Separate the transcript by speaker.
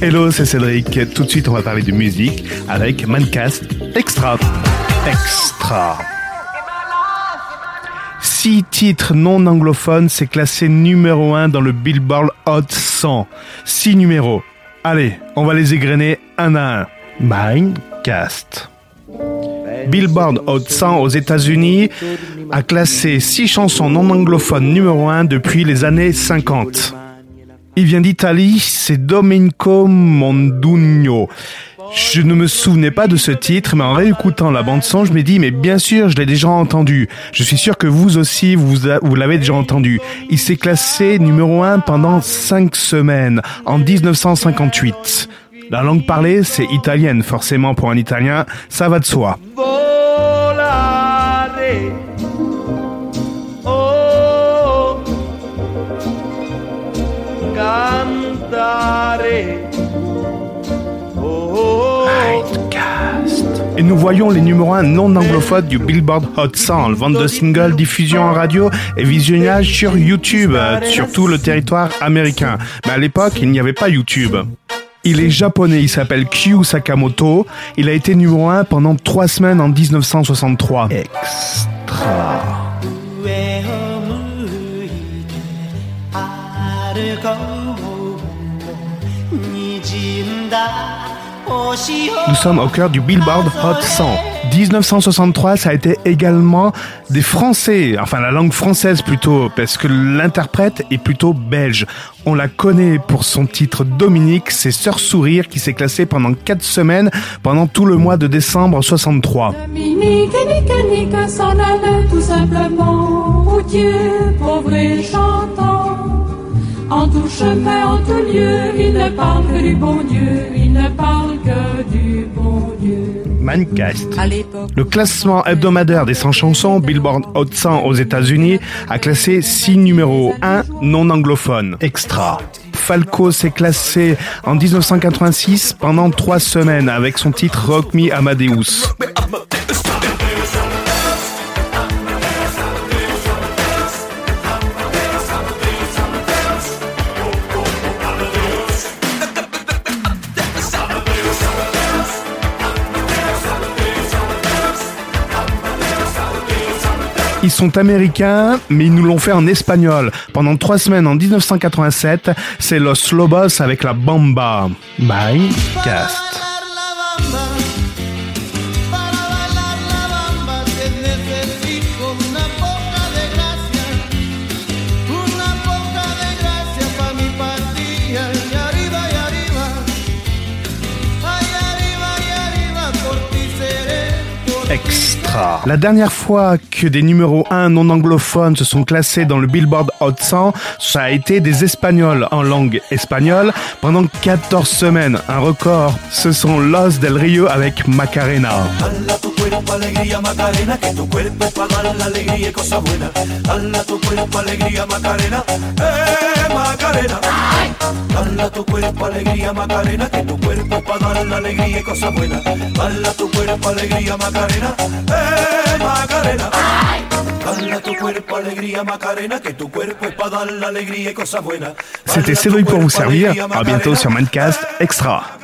Speaker 1: Hello, c'est Cédric. Tout de suite, on va parler de musique avec Mancast Extra. Extra. Six titres non anglophones, c'est classé numéro 1 dans le Billboard Hot 100. Six numéros. Allez, on va les égrener un à un. Mindcast. Billboard Hot 100 aux États-Unis a classé six chansons non anglophones numéro 1 depuis les années 50. Il vient d'Italie, c'est Domenico Mondugno. Je ne me souvenais pas de ce titre, mais en réécoutant la bande son, je me dis, mais bien sûr, je l'ai déjà entendu. Je suis sûr que vous aussi, vous, vous l'avez déjà entendu. Il s'est classé numéro 1 pendant 5 semaines, en 1958. La langue parlée, c'est italienne, forcément pour un italien, ça va de soi. Et nous voyons les numéros 1 non anglophones du Billboard Hot 100, vente de singles, diffusion en radio et visionnage sur YouTube, sur tout le territoire américain. Mais à l'époque, il n'y avait pas YouTube. Il est japonais, il s'appelle Kyu Sakamoto. Il a été numéro 1 pendant 3 semaines en 1963. Extra. Nous sommes au cœur du Billboard Hot 100. 1963, ça a été également des Français, enfin la langue française plutôt, parce que l'interprète est plutôt belge. On la connaît pour son titre Dominique, c'est Sœur Sourire qui s'est classé pendant 4 semaines, pendant tout le mois de décembre 63.
Speaker 2: Dominique, Nique, s'en allait tout simplement, routier, pauvre et chantant. En tout chemin, en tout lieu, il ne parle que du bon Dieu, il ne parle
Speaker 1: Mancast. Le classement hebdomadaire des 100 chansons Billboard Hot 100 aux États-Unis a classé 6 numéros 1 non anglophones. Extra. Falco s'est classé en 1986 pendant 3 semaines avec son titre Rock Me Amadeus. Ils sont américains, mais ils nous l'ont fait en espagnol. Pendant trois semaines en 1987, c'est Los Lobos avec la Bamba. Bye, cast. Extra. La dernière fois que des numéros 1 non anglophones se sont classés dans le Billboard Hot 100, ça a été des Espagnols en langue espagnole pendant 14 semaines. Un record. Ce sont Los del Rio avec Macarena. Macarena, que tu cuerpo es para dar la alegría y cosa buena. Dala tu cuerpo alegría Macarena, Macarena. Dala tu cuerpo alegría Macarena, que tu cuerpo es para dar la alegría y cosa buena. Dala tu cuerpo alegría Macarena, eh Macarena. Dala tu cuerpo alegría Macarena, que tu cuerpo es para dar la alegría y cosa buena. C'était Cédric pour vous servir. À bientôt sur Mancast Extra.